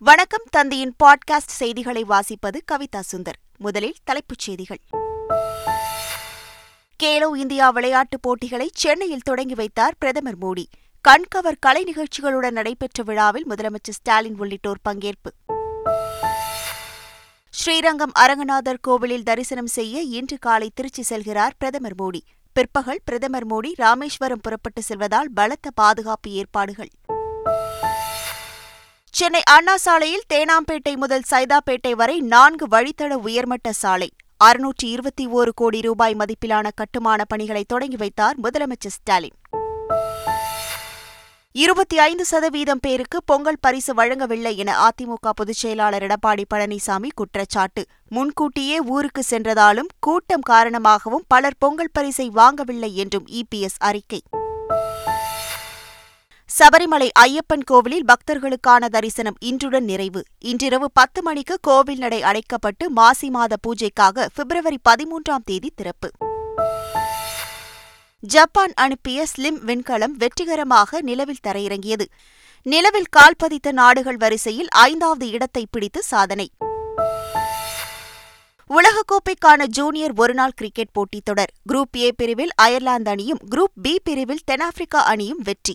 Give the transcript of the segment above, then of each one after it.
வணக்கம் தந்தையின் பாட்காஸ்ட் செய்திகளை வாசிப்பது கவிதா சுந்தர். முதலில் தலைப்புச் செய்திகள். கேலோ இந்தியா விளையாட்டுப் போட்டிகளை சென்னையில் தொடங்கி வைத்தார் பிரதமர் மோடி. கண்கவர் கலை நிகழ்ச்சிகளுடன் நடைபெற்ற விழாவில் முதலமைச்சர் ஸ்டாலின் உள்ளிட்டோர் பங்கேற்பு. ஸ்ரீரங்கம் அரங்கநாதர் கோவிலில் தரிசனம் செய்ய இன்று காலை திருச்சி செல்கிறார் பிரதமர் மோடி. பிற்பகல் பிரதமர் மோடி ராமேஸ்வரம் புறப்பட்டு செல்வதால் பலத்த பாதுகாப்பு ஏற்பாடுகள். சென்னை அண்ணா சாலையில் தேனாம்பேட்டை முதல் சைதாப்பேட்டை வரை நான்கு வழித்தட உயர்மட்ட சாலை. அறுநூற்றி இருபத்தி ஓரு கோடி ரூபாய் மதிப்பிலான கட்டுமான பணிகளை தொடங்கி வைத்தார் முதலமைச்சர் ஸ்டாலின். இருபத்தி ஐந்து சதவீதம் பேருக்கு பொங்கல் பரிசு வழங்கவில்லை என அதிமுக பொதுச்செயலாளர் எடப்பாடி பழனிசாமி குற்றச்சாட்டு. முன்கூட்டியே ஊருக்கு சென்றதாலும் கூட்டம் காரணமாகவும் பலர் பொங்கல் பரிசை வாங்கவில்லை என்றும் இபிஎஸ் அறிக்கை. சபரிமலை ஐயப்பன் கோவிலில் பக்தர்களுக்கான தரிசனம் இன்றுடன் நிறைவு. இன்றிரவு பத்து மணிக்கு கோவில் நடை அடைக்கப்பட்டு மாசி மாத பூஜைக்காக பிப்ரவரி பதிமூன்றாம் தேதி திறப்பு. ஜப்பான் அனுப்பிய ஸ்லிம் விண்கலம் வெற்றிகரமாக நிலவில் தரையிறங்கியது. நிலவில் கால் பதித்த நாடுகள் வரிசையில் ஐந்தாவது இடத்தை பிடித்து சாதனை. உலகக்கோப்பைக்கான ஜூனியர் ஒருநாள் கிரிக்கெட் போட்டித் தொடர். குரூப் ஏ பிரிவில் அயர்லாந்து அணியும் குரூப் பி பிரிவில் தென்னாப்பிரிக்கா அணியும் வெற்றி.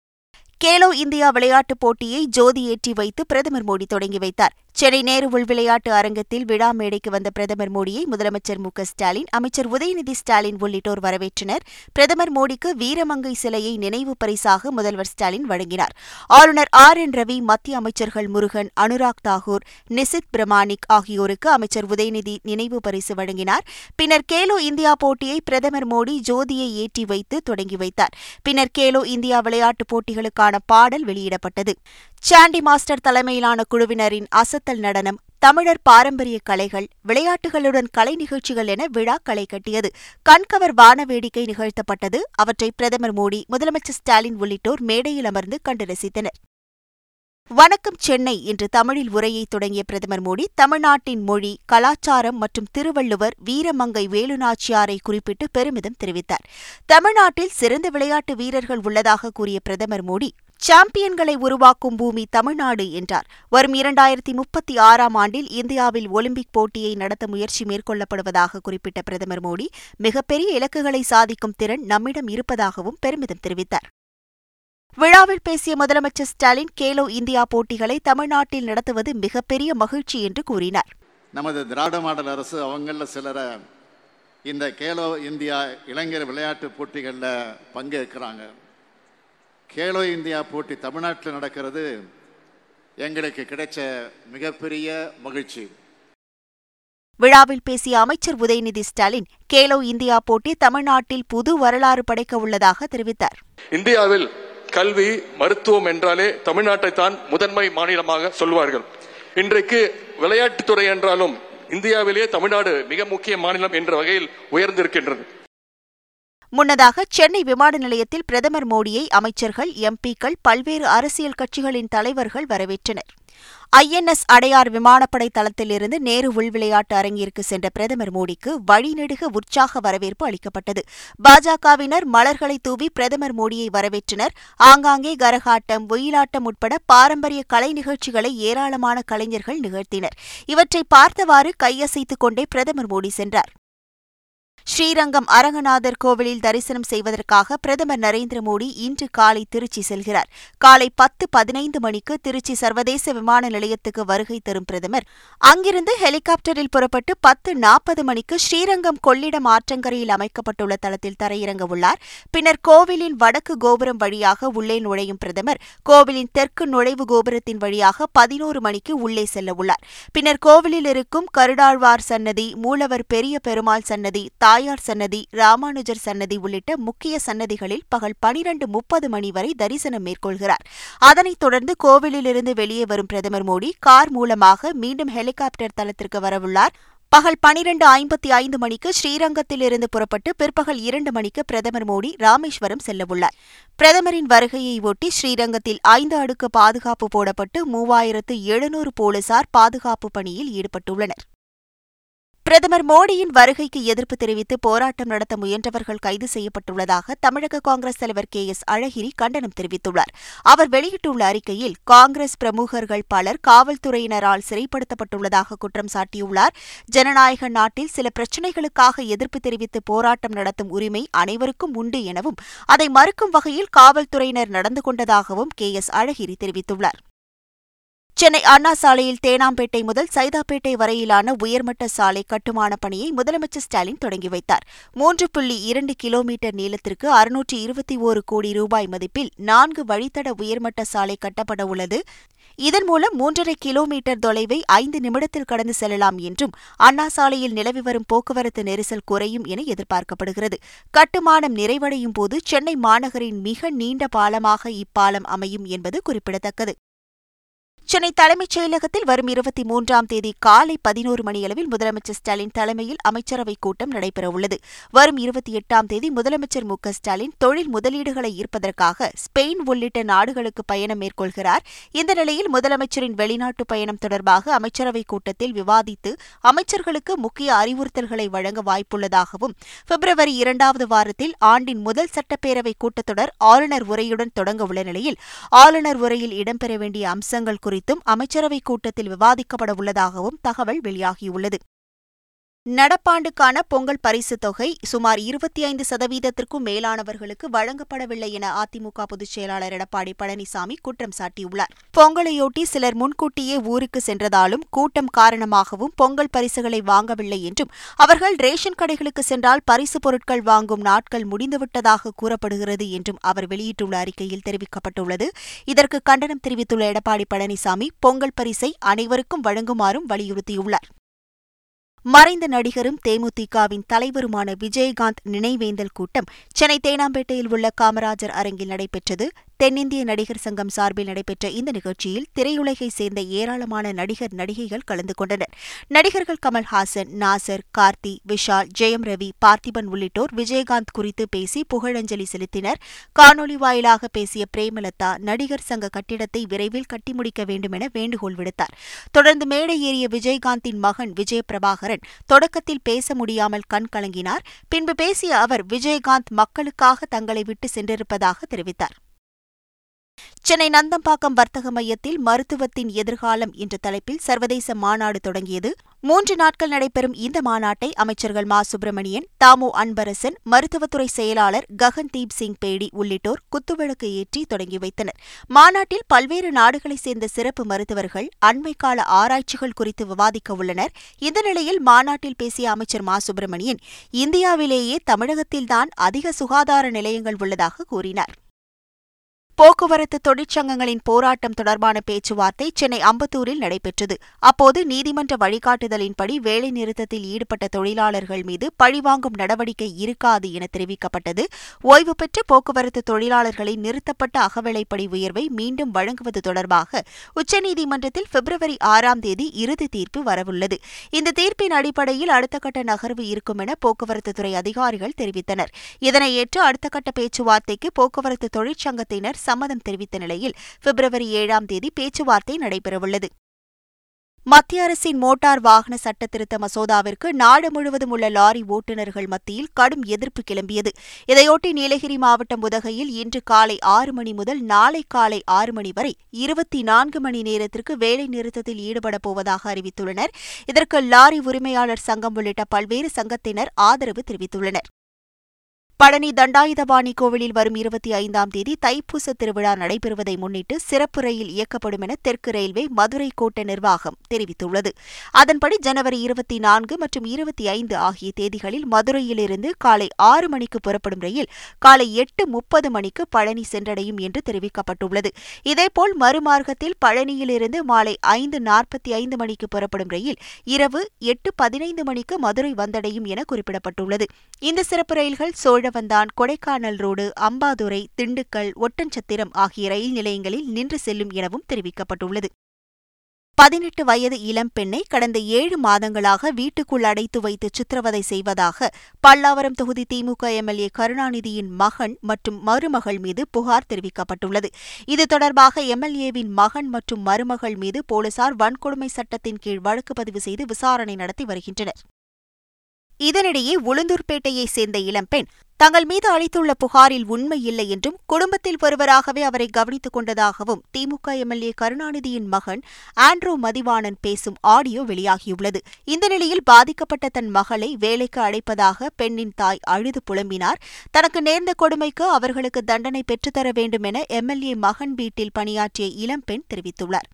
கேலோ இந்தியா விளையாட்டுப் போட்டியை ஜோதி ஏற்றி வைத்து பிரதமர் மோடி தொடங்கி வைத்தார். சென்னை நேரு உள் விளையாட்டு அரங்கத்தில் விழா மேடைக்கு வந்த பிரதமர் மோடியை முதலமைச்சர் மு ஸ்டாலின் அமைச்சர் உதயநிதி ஸ்டாலின் உள்ளிட்டோர் வரவேற்றனர். பிரதமர் மோடிக்கு வீரமங்கை சிலையை நினைவு பரிசாக முதல்வர் ஸ்டாலின் வழங்கினார். ஆளுநர் ஆர் என் ரவி மத்திய அமைச்சர்கள் முருகன் அனுராக் தாகூர் நிசித் பிரமானிக் ஆகியோருக்கு அமைச்சர் உதயநிதி நினைவு பரிசு வழங்கினார். பின்னர் கேலோ இந்தியா போட்டியை பிரதமர் மோடி ஜோதியை ஏற்றி வைத்து தொடங்கி வைத்தார். பின்னர் கேலோ இந்தியா விளையாட்டுப் போட்டிகளுக்கான பாடல் வெளியிடப்பட்டது. சாண்டி மாஸ்டர் தலைமையிலான குழுவினரின் அசத்தல் நடனம் தமிழர் பாரம்பரிய கலைகள் விளையாட்டுகளுடன் கலை நிகழ்ச்சிகள் என விழா களை கட்டியது. கண்கவர் வான வேடிக்கை நிகழ்த்தப்பட்டது. அவற்றை பிரதமர் மோடி முதலமைச்சர் ஸ்டாலின் உள்ளிட்டோர் மேடையில் அமர்ந்து கண்டு ரசித்தனர். வணக்கம் சென்னை. என்று தமிழில் உரையை தொடங்கிய பிரதமர் மோடி தமிழ்நாட்டின் மொழி கலாச்சாரம் மற்றும் திருவள்ளுவர் வீரமங்கை வேலுநாச்சியாரை குறிப்பிட்டு பெருமிதம் தெரிவித்தார். தமிழ்நாட்டில் சிறந்த விளையாட்டு வீரர்கள் உள்ளதாக கூறிய பிரதமர் மோடி சாம்பியன்களை உருவாக்கும் பூமி தமிழ்நாடு என்றார். வரும் இரண்டாயிரத்தி முப்பத்தி ஆறாம் ஆண்டில் இந்தியாவில் ஒலிம்பிக் போட்டியை நடத்த முயற்சி மேற்கொள்ளப்படுவதாக குறிப்பிட்ட பிரதமர் மோடி மிகப்பெரிய இலக்குகளை சாதிக்கும் திறன் நம்மிடம் இருப்பதாகவும் பெருமிதம் தெரிவித்தார். விழாவில் பேசிய முதலமைச்சர் ஸ்டாலின் கேலோ இந்தியா போட்டிகளை தமிழ்நாட்டில் நடத்துவது மிகப்பெரிய மகிழ்ச்சி என்று கூறினார். நமது திராவிட மாடல் அரசு அவங்கள சிலரை இந்த கேலோ இந்தியா இளைஞர் விளையாட்டு போட்டிகளில் பங்கேற்கிறாங்க. கேலோ இந்தியா போட்டி தமிழ்நாட்டில் நடக்கிறது. எங்களுக்கு கிடைச்ச மிகப்பெரிய மகிழ்ச்சி. விழாவில் பேசிய அமைச்சர் உதயநிதி ஸ்டாலின் கேலோ இந்தியா போட்டி தமிழ்நாட்டில் புது வரலாறு படைக்க உள்ளதாக தெரிவித்தார். இந்தியாவில் கல்வி மருத்துவம் என்றாலே தமிழ்நாட்டை தான் முதன்மை மாநிலமாக சொல்வார்கள். இன்றைக்கு விளையாட்டுத்துறை என்றாலும் இந்தியாவிலேயே தமிழ்நாடு மிக முக்கிய மாநிலம் என்ற வகையில் உயர்ந்திருக்கின்றது. முன்னதாக சென்னை விமான நிலையத்தில் பிரதமர் மோடியை அமைச்சர்கள் எம்பிக்கள் பல்வேறு அரசியல் கட்சிகளின் தலைவர்கள் வரவேற்றனர். ஐஎன்எஸ் அடையார் விமானப்படை தளத்திலிருந்து நேரு உள்விளையாட்டு அரங்கிற்கு சென்ற பிரதமர் மோடிக்கு வழிநெடுக உற்சாக வரவேற்பு அளிக்கப்பட்டது. பாஜகவினர் மலர்களை தூவி பிரதமர் மோடியை வரவேற்றனர். ஆங்காங்கே கரகாட்டம் ஒயிலாட்டம் உட்பட பாரம்பரிய கலை நிகழ்ச்சிகளை ஏராளமான கலைஞர்கள் நிகழ்த்தினர். இவற்றை பார்த்தவாறு கையசைத்துக் கொண்டே பிரதமர் மோடி சென்றார். ஸ்ரீரங்கம் அரங்கநாதர் கோவிலில் தரிசனம் செய்வதற்காக பிரதமர் நரேந்திர மோடி இன்று காலை திருச்சி செல்கிறார். காலை பத்து பதினைந்து மணிக்கு திருச்சி சர்வதேச விமான நிலையத்துக்கு வருகை தரும் பிரதமர். அங்கிருந்து ஹெலிகாப்டரில் புறப்பட்டு பத்து நாற்பது மணிக்கு ஸ்ரீரங்கம் கொள்ளிடம் ஆற்றங்கரையில் அமைக்கப்பட்டுள்ள தளத்தில் தரையிறங்க உள்ளார். பின்னர் கோவிலின் வடக்கு கோபுரம் வழியாக உள்ளே நுழையும் பிரதமர் கோவிலின் தெற்கு நுழைவு கோபுரத்தின் வழியாக பதினோரு மணிக்கு உள்ளே செல்ல உள்ளார். பின்னர் கோவிலில் இருக்கும் கருடாழ்வார் சன்னதி மூலவர் பெரிய பெருமாள் சன்னதி தாயார் சன்னதி ராமானுஜர் சன்னதி உள்ளிட்ட முக்கிய சன்னதிகளில் பகல் பனிரண்டு முப்பது மணி வரை தரிசனம் மேற்கொள்கிறார். அதனைத் தொடர்ந்து கோவிலிலிருந்து வெளியே வரும் பிரதமர் மோடி கார் மூலமாக மீண்டும் ஹெலிகாப்டர் தளத்திற்கு வரவுள்ளார். பகல் பனிரண்டு ஐம்பத்தி ஐந்து மணிக்கு ஸ்ரீரங்கத்திலிருந்து புறப்பட்டு பிற்பகல் இரண்டு மணிக்கு பிரதமர் மோடி ராமேஸ்வரம் செல்லவுள்ளார். பிரதமரின் வருகையை ஒட்டி ஸ்ரீரங்கத்தில் ஐந்து அடுக்கு பாதுகாப்பு போடப்பட்டு மூவாயிரத்து எழுநூறு போலீசார் பாதுகாப்பு பணியில் ஈடுபட்டுள்ளனர். பிரதமர் மோடியின் வருகைக்கு எதிர்ப்பு தெரிவித்து போராட்டம் நடத்த முயன்றவர்கள் கைது செய்யப்பட்டுள்ளதாக தமிழக காங்கிரஸ் தலைவர் கே எஸ் அழகிரி கண்டனம் தெரிவித்துள்ளார். அவர் வெளியிட்டுள்ள அறிக்கையில் காங்கிரஸ் பிரமுகர்கள் பலர் காவல்துறையினரால் சிறைப்படுத்தப்பட்டுள்ளதாக குற்றம் சாட்டியுள்ளார். ஜனநாயக நாட்டில் சில பிரச்சினைகளுக்காக எதிர்ப்பு தெரிவித்து போராட்டம் நடத்தும் உரிமை அனைவருக்கும் உண்டு எனவும் அதை மறுக்கும் வகையில் காவல்துறையினர் நடந்து கொண்டதாகவும் கே எஸ் அழகிரி தெரிவித்துள்ளார். சென்னை அண்ணா சாலையில் தேனாம்பேட்டை முதல் சைதாப்பேட்டை வரையிலான உயர்மட்ட சாலை கட்டுமான பணியை முதலமைச்சர் ஸ்டாலின் தொடங்கி வைத்தார். மூன்று புள்ளி இரண்டு கிலோமீட்டர் நீளத்திற்கு அறுநூற்றி இருபத்தி ஓரு கோடி ரூபாய் மதிப்பில் நான்கு வழித்தட உயர்மட்ட சாலை கட்டப்பட உள்ளது. இதன் மூலம் மூன்றரை கிலோமீட்டர் தொலைவை ஐந்து நிமிடத்தில் கடந்து செல்லலாம் என்றும் அண்ணா சாலையில் நிலவி வரும் போக்குவரத்து நெரிசல் குறையும் என எதிர்பார்க்கப்படுகிறது. கட்டுமானம் நிறைவடையும் போது சென்னை மாநகரின் மிக நீண்ட பாலமாக இப்பாலம் அமையும் என்பது குறிப்பிடத்தக்கது. சென்னை தலைமைச் செயலகத்தில் வரும் இருபத்தி மூன்றாம் தேதி காலை பதினோரு மணியளவில் முதலமைச்சர் ஸ்டாலின் தலைமையில் அமைச்சரவைக் கூட்டம் நடைபெறவுள்ளது வரும் இருபத்தி எட்டாம் தேதி முதலமைச்சர் மு ஸ்டாலின் தொழில் முதலீடுகளை ஈர்ப்பதற்காக ஸ்பெயின் உள்ளிட்ட நாடுகளுக்கு பயணம் மேற்கொள்கிறார். இந்த நிலையில் முதலமைச்சரின் வெளிநாட்டு பயணம் தொடர்பாக அமைச்சரவைக் கூட்டத்தில் விவாதித்து அமைச்சர்களுக்கு முக்கிய அறிவுறுத்தல்களை வழங்க வாய்ப்புள்ளதாகவும் பிப்ரவரி இரண்டாவது வாரத்தில் ஆண்டின் முதல் சட்டப்பேரவை கூட்டத்தொடர் ஆளுநர் உரையுடன் தொடங்க உள்ள நிலையில் ஆளுநர் உரையில் இடம்பெற வேண்டிய அம்சங்கள் குறித்து குறித்தும் அமைச்சரவைக் கூட்டத்தில் விவாதிக்கப்பட உள்ளதாகவும் தகவல் வெளியாகியுள்ளது. நடப்பாண்டுக்கான பொங்கல் பரிசுத் தொகை சுமார் இருபத்தி ஐந்து சதவீதத்திற்கும் மேலானவர்களுக்கு வழங்கப்படவில்லை என அதிமுக பொதுச் செயலாளர் எடப்பாடி பழனிசாமி குற்றம் சாட்டியுள்ளார். பொங்கலையொட்டி சிலர் முன்கூட்டியே ஊருக்கு சென்றதாலும் கூட்டம் காரணமாகவும் பொங்கல் பரிசுகளை வாங்கவில்லை என்றும் அவர்கள் ரேஷன் கடைகளுக்கு சென்றால் பரிசு பொருட்கள் வாங்கும் நாட்கள் முடிந்துவிட்டதாக கூறப்படுகிறது என்றும் அவர் வெளியிட்டுள்ள அறிக்கையில் தெரிவிக்கப்பட்டுள்ளது. இதற்கு கண்டனம் தெரிவித்துள்ள எடப்பாடி பழனிசாமி பொங்கல் பரிசை அனைவருக்கும் வழங்குமாறும் வலியுறுத்தியுள்ளார். மறைந்த நடிகரும் தேமுதிகவின் தலைவருமான விஜயகாந்த் நினைவேந்தல் கூட்டம் சென்னை தேனாம்பேட்டையில் உள்ள காமராஜர் அரங்கில் நடைபெற்றது. தென்னிந்திய நடிகர் சங்கம் சார்பில் நடைபெற்ற இந்த நிகழ்ச்சியில் திரையுலகை சேர்ந்த ஏராளமான நடிகர் நடிகைகள் கலந்து கொண்டனர். நடிகர்கள் கமல்ஹாசன் நாசர் கார்த்தி விஷால் ஜெயம் ரவி பார்த்திபன் உள்ளிட்டோர் விஜயகாந்த் குறித்து பேசி புகழஞ்சலி செலுத்தினர். காணொலி வாயிலாக பேசிய பிரேமலதா நடிகர் சங்க கட்டிடத்தை விரைவில் கட்டி முடிக்க வேண்டும் என வேண்டுகோள் விடுத்தார். தொடர்ந்து மேடை ஏறிய விஜயகாந்தின் மகன் விஜயபிரபாகரன் தொடக்கத்தில் பேச முடியாமல் கண் கலங்கினார். பின்பு பேசிய அவர் விஜயகாந்த் மக்களுக்காக தங்களை விட்டு சென்றிருப்பதாக தெரிவித்தார். சென்னை நந்தம்பாக்கம் வர்த்தக மையத்தில் மருத்துவத்தின் எதிர்காலம் என்ற தலைப்பில் சர்வதேச மாநாடு தொடங்கியது. மூன்று நாட்கள் நடைபெறும் இந்த மாநாட்டை அமைச்சர்கள் மா. சுப்பிரமணியன் தாமு அன்பரசன் மருத்துவத்துறை செயலாளர் ககன்தீப் சிங் பேடி உள்ளிட்டோர் குத்துவிளக்கு ஏற்றி தொடங்கி வைத்தனர். மாநாட்டில் பல்வேறு நாடுகளைச் சேர்ந்த சிறப்பு மருத்துவர்கள் அண்மைக்கால ஆராய்ச்சிகள் குறித்து விவாதிக்க உள்ளனர். இந்த நிலையில் மாநாட்டில் பேசிய அமைச்சர் மா. சுப்பிரமணியன் இந்தியாவிலேயே தமிழகத்தில்தான் அதிக சுகாதார நிலையங்கள் உள்ளதாக கூறினார். போக்குவரத்து தொழிற்சங்கங்களின் போராட்டம் தொடர்பான பேச்சுவார்த்தை சென்னை அம்பத்தூரில் நடைபெற்றது. அப்போது நீதிமன்ற வழிகாட்டுதலின்படி வேலைநிறுத்தத்தில் ஈடுபட்ட தொழிலாளர்கள் மீது பழிவாங்கும் நடவடிக்கை இருக்காது என தெரிவிக்கப்பட்டது. ஓய்வு பெற்ற போக்குவரத்து தொழிலாளர்களை நிறுத்தப்பட்ட அகவிலைப்படி உயர்வை மீண்டும் வழங்குவது தொடர்பாக உச்சநீதிமன்றத்தில் பிப்ரவரி ஆறாம் தேதி இறுதி தீர்ப்பு வரவுள்ளது. இந்த தீர்ப்பின் அடிப்படையில் அடுத்த கட்ட நகர்வு இருக்கும் என போக்குவரத்துத்துறை அதிகாரிகள் தெரிவித்தனர். இதனை ஏற்று அடுத்த கட்ட பேச்சுவார்த்தைக்கு போக்குவரத்து தொழிற்சங்கத்தினர் சம்மதம் தெரிவித்த நிலையில் பிப்ரவரி ஏழாம் தேதி பேச்சுவார்த்தை நடைபெறவுள்ளது. மத்திய அரசின் மோட்டார் வாகன சட்ட திருத்த மசோதாவிற்கு நாடு முழுவதும் உள்ள லாரி ஓட்டுநர்கள் மத்தியில் கடும் எதிர்ப்பு கிளம்பியது. இதையொட்டி நீலகிரி மாவட்டம் உதகையில் இன்று காலை ஆறு மணி முதல் நாளை காலை ஆறு மணி வரை இருபத்தி நான்கு மணி நேரத்திற்கு வேலை நிறுத்தத்தில் ஈடுபடப் போவதாக அறிவித்துள்ளனர். இதற்கு லாரி உரிமையாளர் சங்கம் உள்ளிட்ட பல்வேறு சங்கத்தினர் ஆதரவு தெரிவித்துள்ளனர். பழனி தண்டாயுதபாணி கோவிலில் வரும் இருபத்தி ஐந்தாம் தேதி தைப்பூச திருவிழா நடைபெறுவதை முன்னிட்டு சிறப்பு ரயில் இயக்கப்படும் என தெற்கு ரயில்வே மதுரை கோட்ட நிர்வாகம் தெரிவித்துள்ளது. அதன்படி ஜனவரி இருபத்தி நான்கு மற்றும் இருபத்தி ஐந்து ஆகிய தேதிகளில் மதுரையிலிருந்து காலை ஆறு மணிக்கு புறப்படும் ரயில் காலை எட்டு முப்பது மணிக்கு பழனி சென்றடையும் என்று தெரிவிக்கப்பட்டுள்ளது. இதேபோல் மறுமார்க்கத்தில் பழனியிலிருந்து மாலை ஐந்து நாற்பத்தி ஐந்து மணிக்கு புறப்படும் ரயில் இரவு எட்டு பதினைந்து மணிக்கு மதுரை வந்தடையும் என குறிப்பிடப்பட்டுள்ளது. இந்த சிறப்பு ரயில்கள் சோழ வந்தான் கொடைக்கானல் ரோடு அம்பாதுரை திண்டுக்கல் ஒட்டன்சத்திரம் ஆகிய ரயில் நிலையங்களில் நின்று செல்லும் எனவும் தெரிவிக்கப்பட்டுள்ளது. பதினெட்டு வயது இளம் பெண்ணை கடந்த ஏழு மாதங்களாக வீட்டுக்குள் அடைத்து வைத்து சித்திரவதை செய்வதாக பல்லாவரம் தொகுதி திமுக எம்எல்ஏ கருணாநிதியின் மகன் மற்றும் மருமகள் மீது புகார் தெரிவிக்கப்பட்டுள்ளது. இது தொடர்பாக எம்எல்ஏவின் மகன் மற்றும் மருமகள் மீது போலீசார் வன்கொடுமை சட்டத்தின் கீழ் வழக்கு பதிவு செய்து விசாரணை நடத்தி வருகின்றனர். இதனிடையே உளுந்தூர்பேட்டையை சேர்ந்த இளம்பெண் தங்கள் மீது அளித்துள்ள புகாரில் உண்மை இல்லை என்றும் குடும்பத்தில் ஒருவராகவே அவரை கவனித்துக் கொண்டதாகவும் திமுக எம்எல்ஏ கருணாநிதியின் மகன் ஆண்ட்ரோ மதிவாணன் பேசும் ஆடியோ வெளியாகியுள்ளது. இந்த நிலையில் பாதிக்கப்பட்ட தன் மகளை வேலைக்கு அழைப்பதாக பெண்ணின் தாய் அழுது புலம்பினார். தனக்கு நேர்ந்த கொடுமைக்கு அவர்களுக்கு தண்டனை பெற்றுத்தர வேண்டும் என எம்எல்ஏ மகன் வீட்டில் பணியாற்றிய இளம்பெண் தெரிவித்துள்ளார்.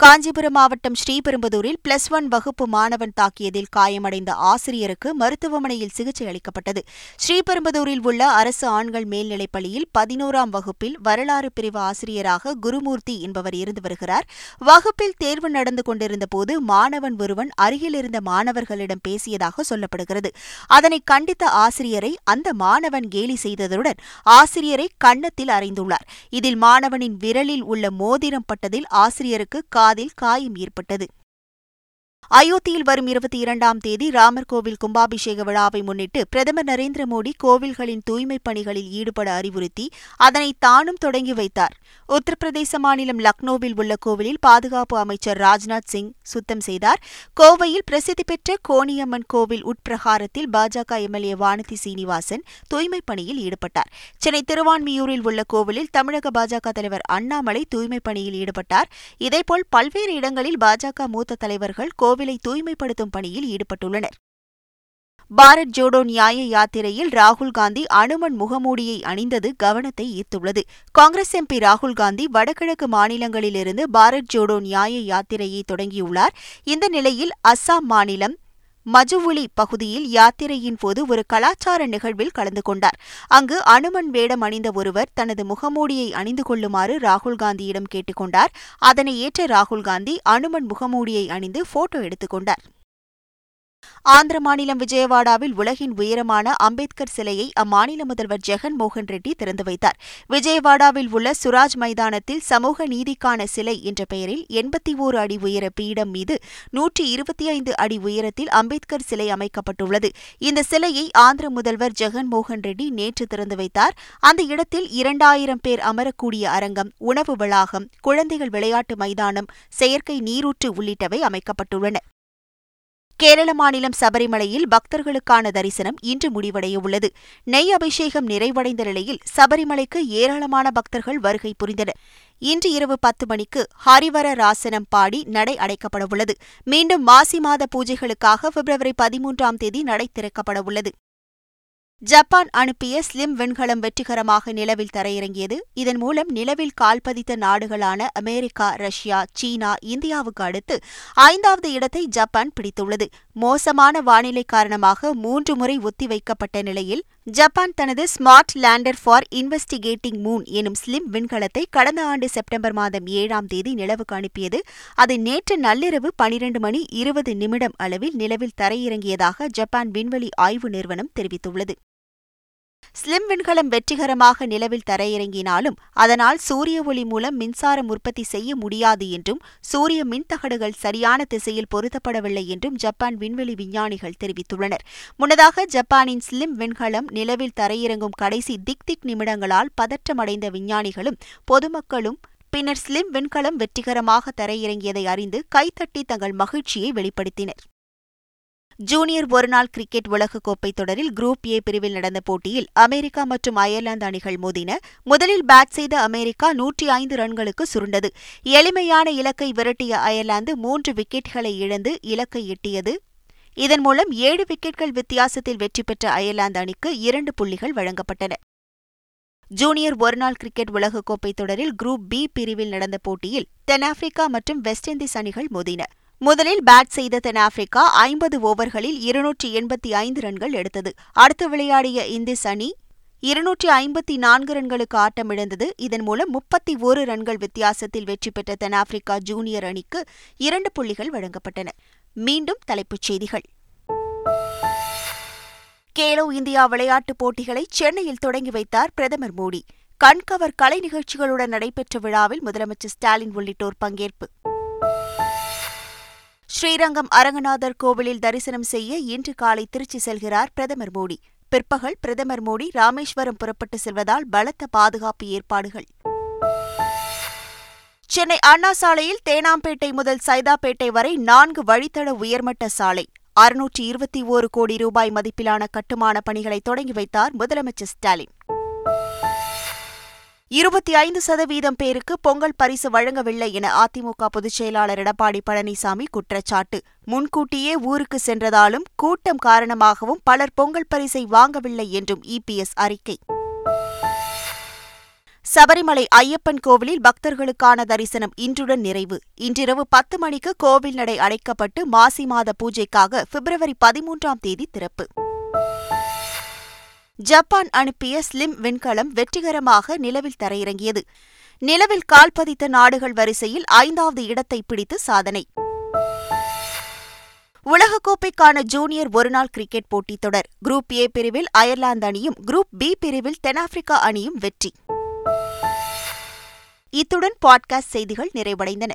காஞ்சிபுரம் மாவட்டம் ஸ்ரீபெரும்புதூரில் பிளஸ் ஒன் வகுப்பு மாணவன் தாக்கியதில் காயமடைந்த ஆசிரியருக்கு மருத்துவமனையில் சிகிச்சை அளிக்கப்பட்டது. ஸ்ரீபெரும்புதூரில் உள்ள அரசு ஆண்கள் மேல்நிலைப் பள்ளியில் பதினோராம் வகுப்பில் வரலாறு பிரிவு ஆசிரியராக குருமூர்த்தி என்பவர் இருந்து வருகிறார். வகுப்பில் தேர்வு நடந்து கொண்டிருந்தபோது மாணவன் ஒருவன் அருகிலிருந்த மாணவர்களிடம் பேசியதாக சொல்லப்படுகிறது. அதனை கண்டித்த ஆசிரியரை அந்த மாணவன் கேலி செய்ததுடன் ஆசிரியரை கன்னத்தில் அறைந்துள்ளார். இதில் மாணவனின் விரலில் உள்ள மோதிரம் பட்டதில் ஆசிரியருக்கு காதில் காயம் ஏற்பட்டது. அயோத்தியில் வரும் இருபத்தி இரண்டாம் தேதி ராமர் கோவில் கும்பாபிஷேக விழாவை முன்னிட்டு பிரதமர் நரேந்திர மோடி கோவில்களின் தூய்மைப் பணிகளில் ஈடுபட அறிவுறுத்தி அதனை தானும் தொடங்கி வைத்தார். உத்தரப்பிரதேச மாநிலம் லக்னோவில் உள்ள கோவிலில் பாதுகாப்பு அமைச்சர் ராஜ்நாத் சிங் சுத்தம் செய்தார். கோவையில் பிரசித்தி பெற்ற கோணியம்மன் கோவில் உட்பிரகாரத்தில் பாஜக எம்எல்ஏ வானதி சீனிவாசன் தூய்மைப் பணியில் ஈடுபட்டார். சென்னை திருவான்மியூரில் உள்ள கோவிலில் தமிழக பாஜக தலைவர் அண்ணாமலை தூய்மைப் பணியில் ஈடுபட்டார். இதேபோல் பல்வேறு இடங்களில் பாஜக மூத்த தலைவர்கள் கோவிலை தூய்மைப்படுத்தும் பணியில் ஈடுபட்டுள்ளனர். பாரத் ஜோடோ நியாய யாத்திரையில் ராகுல் காந்தி அனுமன் முகமூடியை அணிந்தது கவனத்தை ஈர்த்துள்ளது. காங்கிரஸ் எம்பி ராகுல் காந்தி வடகிழக்கு மாநிலங்களிலிருந்து பாரத் ஜோடோ நியாய யாத்திரையை தொடங்கியுள்ளார். இந்த நிலையில் அஸ்ஸாம் மாநிலம் மஜுவுலி பகுதியில் யாத்திரையின் போது ஒரு கலாச்சார நிகழ்வில் கலந்து கொண்டார். அங்கு அனுமன் வேடம் அணிந்த ஒருவர் தனது முகமூடியை அணிந்து கொள்ளுமாறு ராகுல் காந்தியிடம் கேட்டுக்கொண்டார் அதனை ஏற்ற ராகுல் காந்தி அனுமன் முகமூடியை அணிந்து போட்டோ எடுத்துக்கொண்டார் ஆந்திர மாநிலம் விஜயவாடாவில் உலகின் உயரமான அம்பேத்கர் சிலையை அம்மாநில முதல்வர் ஜெகன் மோகன் ரெட்டி திறந்து வைத்தார். விஜயவாடாவில் உள்ள சுராஜ் மைதானத்தில் சமூக நீதிக்கான சிலை என்ற பெயரில் எண்பத்தி ஓரு அடி உயர பீடம் மீது நூற்றி இருபத்தி ஐந்து அடி உயரத்தில் அம்பேத்கர் சிலை அமைக்கப்பட்டுள்ளது. இந்த சிலையை ஆந்திர முதல்வர் ஜெகன் மோகன் ரெட்டி நேற்று திறந்து வைத்தார். அந்த இடத்தில் இரண்டாயிரம் பேர் அமரக்கூடிய அரங்கம் உணவு வளாகம் குழந்தைகள் விளையாட்டு மைதானம் செயற்கை நீரூற்று உள்ளிட்டவை அமைக்கப்பட்டுள்ளன. கேரள மாநிலம் சபரிமலையில் பக்தர்களுக்கான தரிசனம் இன்று முடிவடைய உள்ளது நெய் அபிஷேகம் நிறைவடைந்த நிலையில் சபரிமலைக்கு ஏராளமான பக்தர்கள் வருகை புரிந்தனர். இன்று இரவு பத்து மணிக்கு ஹரிவர ராசனம் பாடி நடை அடைக்கப்படவுள்ளது. மீண்டும் மாசி மாத பூஜைகளுக்காக பிப்ரவரி பதிமூன்றாம் தேதி நடை திறக்கப்பட உள்ளது ஜப்பான் அனுப்பிய ஸ்லிம் விண்கலம் வெற்றிகரமாக நிலவில் தரையிறங்கியது. இதன் மூலம் நிலவில் கால்பதித்த நாடுகளான அமெரிக்கா ரஷ்யா சீனா இந்தியாவுக்கு அடுத்து ஐந்தாவது இடத்தை ஜப்பான் பிடித்துள்ளது. மோசமான வானிலை காரணமாக மூன்று முறை ஒத்திவைக்கப்பட்ட நிலையில் ஜப்பான் தனது smart lander for investigating moon எனும் ஸ்லிம் விண்கலத்தை கடந்த ஆண்டு செப்டம்பர் மாதம் ஏழாம் தேதி நிலவுக்கு அனுப்பியது. அது நேற்று நள்ளிரவு பனிரண்டு மணி இருபது நிமிடம் அளவில் நிலவில் தரையிறங்கியதாக ஜப்பான் விண்வெளி ஆய்வு நிறுவனம் தெரிவித்துள்ளது. ஸ்லிம் விண்கலம் வெற்றிகரமாக நிலவில் தரையிறங்கினாலும் அதனால் சூரிய ஒளி மூலம் மின்சாரம் உற்பத்தி செய்ய முடியாது என்றும் சூரிய மின்தகடுகள் சரியான திசையில் பொருத்தப்படவில்லை என்றும் ஜப்பான் விண்வெளி விஞ்ஞானிகள் தெரிவித்துள்ளனர். முன்னதாக ஜப்பானின் ஸ்லிம் விண்கலம் நிலவில் தரையிறங்கும் கடைசி திக் திக் நிமிடங்களால் பதற்றமடைந்த விஞ்ஞானிகளும் பொதுமக்களும் பின்னர் ஸ்லிம் விண்கலம் வெற்றிகரமாக தரையிறங்கியதை அறிந்து கைத்தட்டி தங்கள் மகிழ்ச்சியை வெளிப்படுத்தினர். ஜூனியர் ஒருநாள் கிரிக்கெட் உலகக்கோப்பை தொடரில் குரூப் ஏ பிரிவில் நடந்த போட்டியில் அமெரிக்கா மற்றும் அயர்லாந்து அணிகள் மோதின. முதலில் பேட் செய்த அமெரிக்கா நூற்றி ஐந்து ரன்களுக்கு சுருண்டது. எளிமையான இலக்கை விரட்டிய அயர்லாந்து மூன்று விக்கெட்களை இழந்து இலக்கை எட்டியது. இதன் மூலம் ஏழு விக்கெட்கள் வித்தியாசத்தில் வெற்றி பெற்ற அயர்லாந்து அணிக்கு இரண்டு புள்ளிகள் வழங்கப்பட்டன. ஜூனியர் ஒருநாள் கிரிக்கெட் உலகக்கோப்பை தொடரில் குரூப் பி பிரிவில் நடந்த போட்டியில் தென்னாப்பிரிக்கா மற்றும் வெஸ்ட் இண்டீஸ் அணிகள் மோதின. முதலில் பேட் செய்த தென்னாப்பிரிக்கா ஐம்பது ஓவர்களில் இருநூற்றி எண்பத்தி ஐந்து ரன்கள் எடுத்தது. அடுத்து விளையாடிய இந்திஸ் அணி இருநூற்றி ஐம்பத்தி நான்கு ரன்களுக்கு ஆட்டமிழந்தது. இதன் மூலம் முப்பத்தி ஒரு ரன்கள் வித்தியாசத்தில் வெற்றி பெற்ற தென்னாப்பிரிக்கா ஜூனியர் அணிக்கு இரண்டு புள்ளிகள் வழங்கப்பட்டன. மீண்டும் தலைப்புச் செய்திகள். கேலோ இந்தியா விளையாட்டுப் போட்டிகளை சென்னையில் தொடங்கி வைத்தார் பிரதமர் மோடி. கண்கவர் கலை நிகழ்ச்சிகளுடன் நடைபெற்ற விழாவில் முதலமைச்சர் ஸ்டாலின் உள்ளிட்டோர் பங்கேற்பு. ஸ்ரீரங்கம் அரங்கநாதர் கோவிலில் தரிசனம் செய்ய இன்று காலை திருச்சி செல்கிறார் பிரதமர் மோடி. பிற்பகல் பிரதமர் மோடி ராமேஸ்வரம் புறப்பட்டு செல்வதால் பலத்த பாதுகாப்பு ஏற்பாடுகள். சென்னை அண்ணா சாலையில் தேனாம்பேட்டை முதல் சைதாப்பேட்டை வரை நான்கு வழித்தட உயர்மட்ட சாலை. அறுநூற்றி இருபத்தி ஓரு கோடி ரூபாய் மதிப்பிலான கட்டுமான பணிகளை தொடங்கி வைத்தார் முதலமைச்சர் ஸ்டாலின். இருபத்தி ஐந்து சதவீதம் பேருக்கு பொங்கல் பரிசு வழங்கவில்லை என அதிமுக பொதுச் செயலாளர் எடப்பாடி பழனிசாமி குற்றச்சாட்டு. முன்கூட்டியே ஊருக்கு சென்றதாலும் கூட்டம் காரணமாகவும் பலர் பொங்கல் பரிசை வாங்கவில்லை என்றும் இபிஎஸ் அறிக்கை. சபரிமலை ஐயப்பன் கோவிலில் பக்தர்களுக்கான தரிசனம் இன்றுடன் நிறைவு. இன்றிரவு பத்து மணிக்கு கோவில் நடை அடைக்கப்பட்டு மாசி மாத பூஜைக்காக பிப்ரவரி பதிமூன்றாம் தேதி திறப்பு. ஜப்பான் அனுப்பிய ஸ்லிம் விண்கலம் வெற்றிகரமாக நிலவில் தரையிறங்கியது. நிலவில் கால் பதித்த நாடுகள் வரிசையில் ஐந்தாவது இடத்தை பிடித்து சாதனை. உலகக்கோப்பைக்கான ஜூனியர் ஒருநாள் கிரிக்கெட் போட்டித் தொடர். குரூப் ஏ பிரிவில் அயர்லாந்து அணியும் குரூப் பி பிரிவில் தென்னாப்பிரிக்கா அணியும் வெற்றி. இத்துடன் பாட்காஸ்ட் செய்திகள் நிறைவடைந்தன.